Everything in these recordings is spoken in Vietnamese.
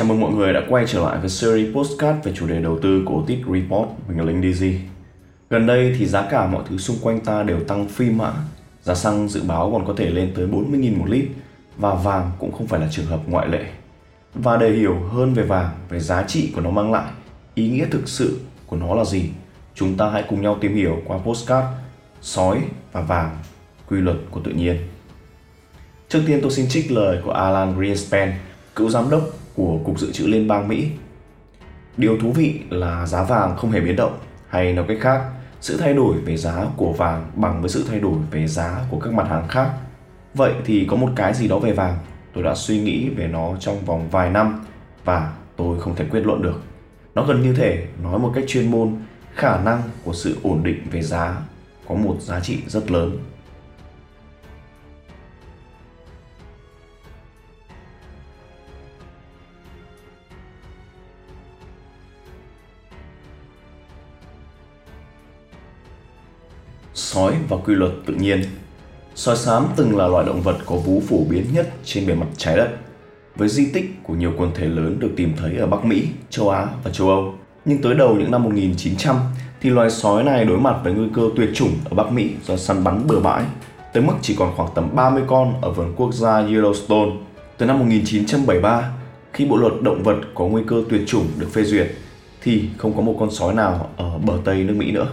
Chào mừng mọi người đã quay trở lại với series postcard về chủ đề đầu tư của Otis Report. Mình là Linh DZ. Gần đây thì giá cả mọi thứ xung quanh ta đều tăng phi mã. Giá xăng dự báo còn có thể lên tới 40.000 một lít và vàng cũng không phải là trường hợp ngoại lệ. Và để hiểu hơn về vàng, về giá trị của nó mang lại, ý nghĩa thực sự của nó là gì, chúng ta hãy cùng nhau tìm hiểu qua postcard Sói và vàng, quy luật của tự nhiên. Trước tiên tôi xin trích lời của Alan Greenspan, cựu giám đốc của Cục Dự trữ Liên bang Mỹ. Điều thú vị là giá vàng không hề biến động, hay nói cách khác, sự thay đổi về giá của vàng bằng với sự thay đổi về giá của các mặt hàng khác. Vậy thì có một cái gì đó về vàng, tôi đã suy nghĩ về nó trong vòng vài năm và tôi không thể quyết luận được. Nó gần như thể nói một cách chuyên môn, khả năng của sự ổn định về giá có một giá trị rất lớn Sói và quy luật tự nhiên Sói xám từng là loài động vật có vú phổ biến nhất trên bề mặt trái đất, với di tích của nhiều quần thể lớn được tìm thấy ở Bắc Mỹ, châu Á và châu Âu. Nhưng tới đầu những năm 1900 thì loài sói này đối mặt với nguy cơ tuyệt chủng ở Bắc Mỹ do săn bắn bừa bãi, tới mức chỉ còn khoảng tầm 30 con ở vườn quốc gia Yellowstone. Từ năm 1973, khi bộ luật động vật có nguy cơ tuyệt chủng được phê duyệt, thì không có một con sói nào ở bờ Tây nước Mỹ nữa.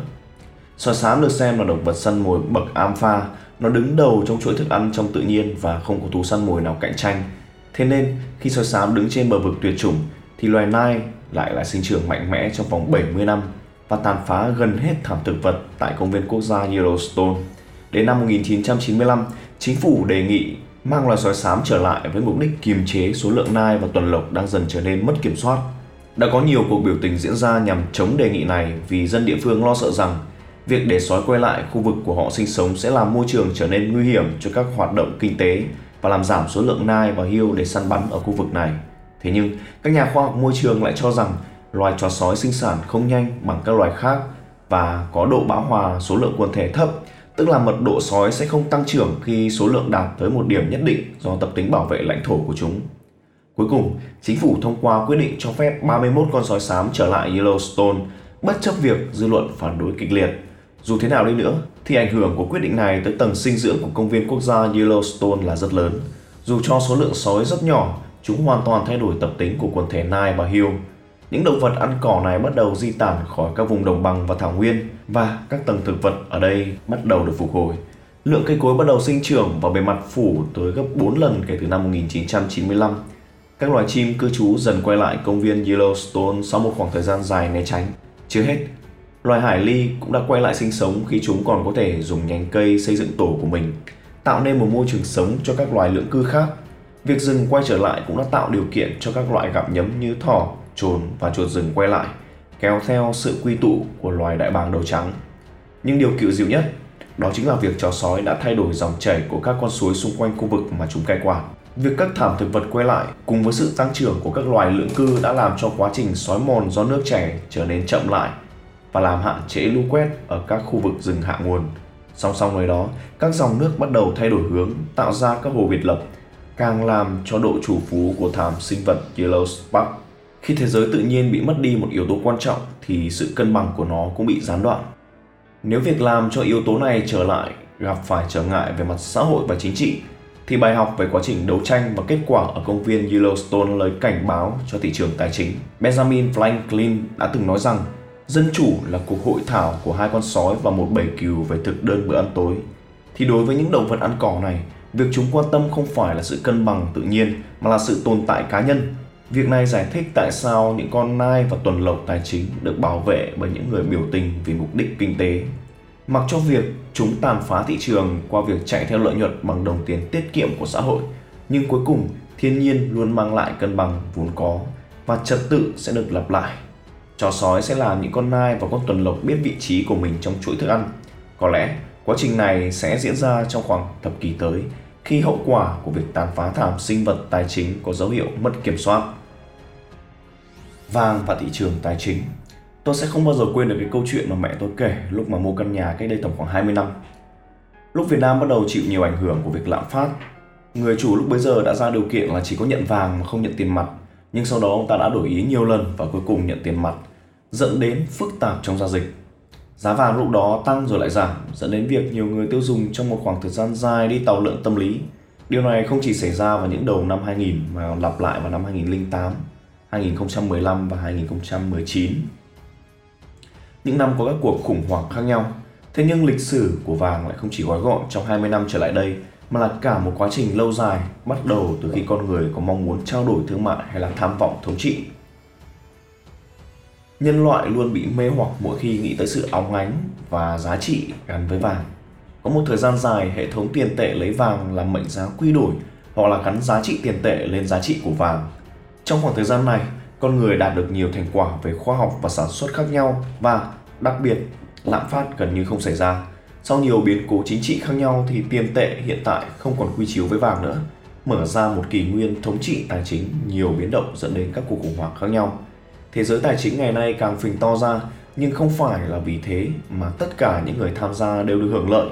Sói xám được xem là động vật săn mồi bậc alpha, nó đứng đầu trong chuỗi thức ăn trong tự nhiên và không có thú săn mồi nào cạnh tranh. Thế nên, khi sói xám đứng trên bờ vực tuyệt chủng, thì loài nai lại là sinh trưởng mạnh mẽ trong vòng 70 năm và tàn phá gần hết thảm thực vật tại công viên quốc gia Yellowstone. Đến năm 1995, chính phủ đề nghị mang loài sói xám trở lại với mục đích kiềm chế số lượng nai và tuần lộc đang dần trở nên mất kiểm soát. Đã có nhiều cuộc biểu tình diễn ra nhằm chống đề nghị này vì dân địa phương lo sợ rằng việc để sói quay lại khu vực của họ sinh sống sẽ làm môi trường trở nên nguy hiểm cho các hoạt động kinh tế và làm giảm số lượng nai và hươu để săn bắn ở khu vực này. Thế nhưng, các nhà khoa học môi trường lại cho rằng loài chó sói sinh sản không nhanh bằng các loài khác và có độ bão hòa số lượng quần thể thấp, tức là mật độ sói sẽ không tăng trưởng khi số lượng đạt tới một điểm nhất định do tập tính bảo vệ lãnh thổ của chúng. Cuối cùng, chính phủ thông qua quyết định cho phép 31 con sói xám trở lại Yellowstone bất chấp việc dư luận phản đối kịch liệt. Dù thế nào đi nữa, thì ảnh hưởng của quyết định này tới tầng sinh dưỡng của công viên quốc gia Yellowstone là rất lớn. Dù cho số lượng sói rất nhỏ, chúng hoàn toàn thay đổi tập tính của quần thể nai và hươu. Những động vật ăn cỏ này bắt đầu di tản khỏi các vùng đồng bằng và thảo nguyên và các tầng thực vật ở đây bắt đầu được phục hồi. Lượng cây cối bắt đầu sinh trưởng và bề mặt phủ tới gấp 4 lần kể từ năm 1995. Các loài chim cư trú dần quay lại công viên Yellowstone sau một khoảng thời gian dài né tránh. Chưa hết, loài hải ly cũng đã quay lại sinh sống khi chúng còn có thể dùng nhánh cây xây dựng tổ của mình, tạo nên một môi trường sống cho các loài lưỡng cư khác. Việc rừng quay trở lại cũng đã tạo điều kiện cho các loại gặm nhấm như thỏ, trồn và chuột rừng quay lại, kéo theo sự quy tụ của loài đại bàng đầu trắng. Nhưng điều cựu dịu nhất đó chính là việc chó sói đã thay đổi dòng chảy của các con suối xung quanh khu vực mà chúng cai quản. Việc các thảm thực vật quay lại cùng với sự tăng trưởng của các loài lưỡng cư đã làm cho quá trình xói mòn do nước chảy trở nên chậm lại và làm hạn chế lũ quét ở các khu vực rừng hạ nguồn. Song song với đó, các dòng nước bắt đầu thay đổi hướng, tạo ra các hồ biệt lập, càng làm cho độ chủ phú của thảm sinh vật Yellowspark. Khi thế giới tự nhiên bị mất đi một yếu tố quan trọng thì sự cân bằng của nó cũng bị gián đoạn. Nếu việc làm cho yếu tố này trở lại gặp phải trở ngại về mặt xã hội và chính trị thì bài học về quá trình đấu tranh và kết quả ở công viên Yellowstone lời cảnh báo cho thị trường tài chính. Benjamin Franklin đã từng nói rằng dân chủ là cuộc hội thảo của hai con sói và một bầy cừu về thực đơn bữa ăn tối. Thì đối với những động vật ăn cỏ này, việc chúng quan tâm không phải là sự cân bằng tự nhiên mà là sự tồn tại cá nhân. Việc này giải thích tại sao những con nai và tuần lộc tài chính được bảo vệ bởi những người biểu tình vì mục đích kinh tế. Mặc cho việc chúng tàn phá thị trường qua việc chạy theo lợi nhuận bằng đồng tiền tiết kiệm của xã hội, nhưng cuối cùng thiên nhiên luôn mang lại cân bằng vốn có và trật tự sẽ được lặp lại Chó sói sẽ làm những con nai và con tuần lộc biết vị trí của mình trong chuỗi thức ăn. Có lẽ quá trình này sẽ diễn ra trong khoảng thập kỷ tới khi hậu quả của việc tàn phá thảm sinh vật tài chính có dấu hiệu mất kiểm soát. Vàng và thị trường tài chính Tôi sẽ không bao giờ quên được cái câu chuyện mà mẹ tôi kể lúc mà mua căn nhà cách đây tầm khoảng 20 năm. Lúc Việt Nam bắt đầu chịu nhiều ảnh hưởng của việc lạm phát, người chủ lúc bấy giờ đã ra điều kiện là chỉ có nhận vàng mà không nhận tiền mặt Nhưng sau đó ông ta đã đổi ý nhiều lần và cuối cùng nhận tiền mặt, dẫn đến phức tạp trong giao dịch. Giá vàng lúc đó tăng rồi lại giảm, dẫn đến việc nhiều người tiêu dùng trong một khoảng thời gian dài đi tàu lượn tâm lý. Điều này không chỉ xảy ra vào những đầu năm 2000 mà lặp lại vào năm 2008, 2015 và 2019. Những năm có các cuộc khủng hoảng khác nhau, thế nhưng lịch sử của vàng lại không chỉ gói gọn trong 20 năm trở lại đây mà là cả một quá trình lâu dài bắt đầu từ khi con người có mong muốn trao đổi thương mại hay là tham vọng thống trị nhân loại luôn bị mê hoặc mỗi khi nghĩ tới sự óng ánh và giá trị gắn với vàng. Có một thời gian dài, hệ thống tiền tệ lấy vàng làm mệnh giá quy đổi hoặc là gắn giá trị tiền tệ lên giá trị của vàng. Trong khoảng thời gian này, con người đạt được nhiều thành quả về khoa học và sản xuất khác nhau và đặc biệt lạm phát gần như không xảy ra. Sau nhiều biến cố chính trị khác nhau thì tiền tệ hiện tại không còn quy chiếu với vàng nữa, mở ra một kỷ nguyên thống trị tài chính nhiều biến động dẫn đến các cuộc khủng hoảng khác nhau thế giới tài chính ngày nay càng phình to ra, nhưng không phải là vì thế mà tất cả những người tham gia đều được hưởng lợi,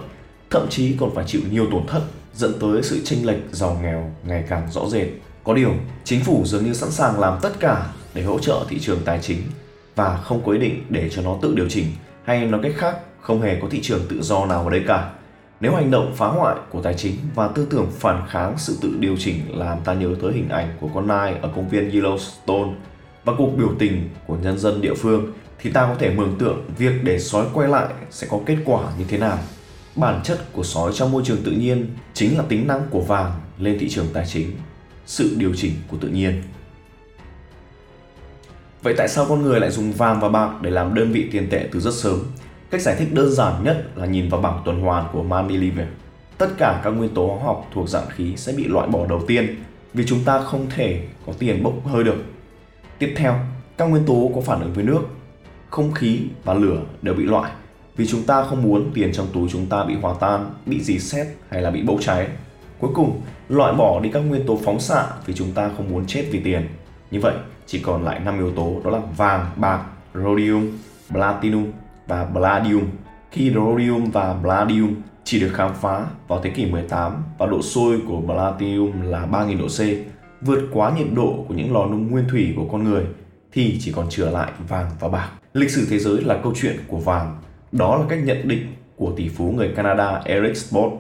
thậm chí còn phải chịu nhiều tổn thất dẫn tới sự chênh lệch giàu nghèo ngày càng rõ rệt. Có điều, chính phủ dường như sẵn sàng làm tất cả để hỗ trợ thị trường tài chính và không có ý định để cho nó tự điều chỉnh, hay nói cách khác, không hề có thị trường tự do nào ở đây cả. Nếu hành động phá hoại của tài chính và tư tưởng phản kháng sự tự điều chỉnh làm ta nhớ tới hình ảnh của con nai ở công viên Yellowstone và cuộc biểu tình của nhân dân địa phương thì ta có thể mường tượng việc để sói quay lại sẽ có kết quả như thế nào. Bản chất của sói trong môi trường tự nhiên chính là tính năng của vàng lên thị trường tài chính, sự điều chỉnh của tự nhiên. Vậy tại sao con người lại dùng vàng và bạc để làm đơn vị tiền tệ từ rất sớm? Cách giải thích đơn giản nhất là nhìn vào bảng tuần hoàn của Mendeleev. Tất cả các nguyên tố hóa học thuộc dạng khí sẽ bị loại bỏ đầu tiên vì chúng ta không thể có tiền bốc hơi được Tiếp theo, các nguyên tố có phản ứng với nước, không khí và lửa đều bị loại vì chúng ta không muốn tiền trong túi chúng ta bị hòa tan, bị dì xét hay là bị bốc cháy. Cuối cùng, loại bỏ đi các nguyên tố phóng xạ vì chúng ta không muốn chết vì tiền. Như vậy, chỉ còn lại 5 yếu tố đó là vàng, bạc, rhodium, platinum và palladium. Khi rhodium và palladium chỉ được khám phá vào thế kỷ 18 và độ sôi của platinum là 3000 độ C, vượt quá nhiệt độ của những lò nung nguyên thủy của con người thì chỉ còn trở lại vàng và bạc. Lịch sử thế giới là câu chuyện của vàng. Đó là cách nhận định của tỷ phú người Canada Eric Sport.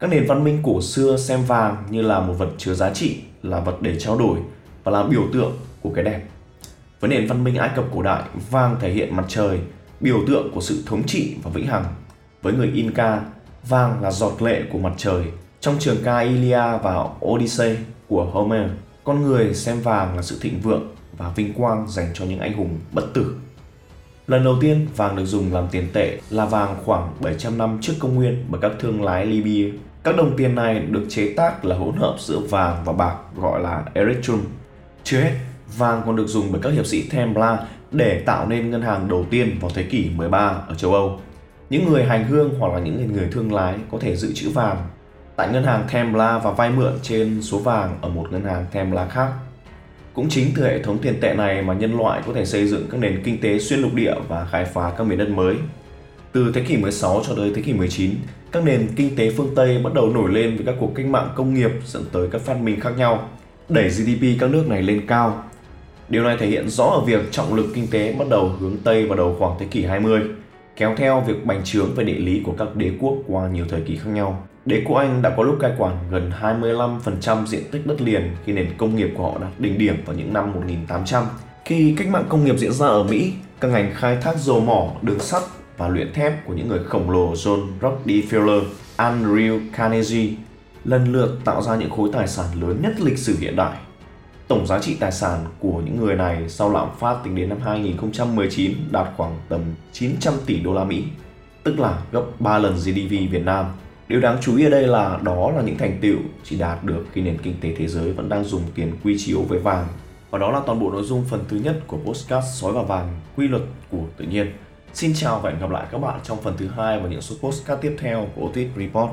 Các nền văn minh cổ xưa xem vàng như là một vật chứa giá trị, là vật để trao đổi và là biểu tượng của cái đẹp. Với nền văn minh Ai Cập cổ đại, vàng thể hiện mặt trời, biểu tượng của sự thống trị và vĩnh hằng. Với người Inca, vàng là giọt lệ của mặt trời. Trong trường ca Ilia và Odyssey, của Homer. Con người xem vàng là sự thịnh vượng và vinh quang dành cho những anh hùng bất tử. Lần đầu tiên vàng được dùng làm tiền tệ là vàng khoảng 700 năm trước công nguyên bởi các thương lái Libya. Các đồng tiền này được chế tác là hỗn hợp giữa vàng và bạc gọi là erythrum. Chưa hết, vàng còn được dùng bởi các hiệp sĩ Templar để tạo nên ngân hàng đầu tiên vào thế kỷ 13 ở châu Âu. Những người hành hương hoặc là những người thương lái có thể dự trữ vàng tại ngân hàng tembla và vay mượn trên số vàng ở một ngân hàng tembla khác. Cũng chính từ hệ thống tiền tệ này mà nhân loại có thể xây dựng các nền kinh tế xuyên lục địa và khai phá các miền đất mới. Từ thế kỷ 16 cho tới thế kỷ 19, các nền kinh tế phương Tây bắt đầu nổi lên với các cuộc cách mạng công nghiệp dẫn tới các phát minh khác nhau, đẩy GDP các nước này lên cao. Điều này thể hiện rõ ở việc trọng lực kinh tế bắt đầu hướng Tây vào đầu khoảng thế kỷ 20, kéo theo việc bành trướng về địa lý của các đế quốc qua nhiều thời kỳ khác nhau. Đế quốc Anh đã có lúc cai quản gần 25% diện tích đất liền khi nền công nghiệp của họ đạt đỉnh điểm vào những năm 1800. Khi cách mạng công nghiệp diễn ra ở Mỹ, các ngành khai thác dầu mỏ, đường sắt và luyện thép của những người khổng lồ John Rockefeller, Andrew Carnegie lần lượt tạo ra những khối tài sản lớn nhất lịch sử hiện đại. Tổng giá trị tài sản của những người này sau lạm phát tính đến năm 2019 đạt khoảng tầm 900 tỷ đô la Mỹ, tức là gấp 3 lần GDP Việt Nam Điều đáng chú ý ở đây là đó là những thành tựu chỉ đạt được khi nền kinh tế thế giới vẫn đang dùng tiền quy chiếu với vàng. Và đó là toàn bộ nội dung phần thứ nhất của podcast Sói và Vàng, quy luật của tự nhiên. Xin chào và hẹn gặp lại các bạn trong phần thứ hai và những số podcast tiếp theo của Otis Report.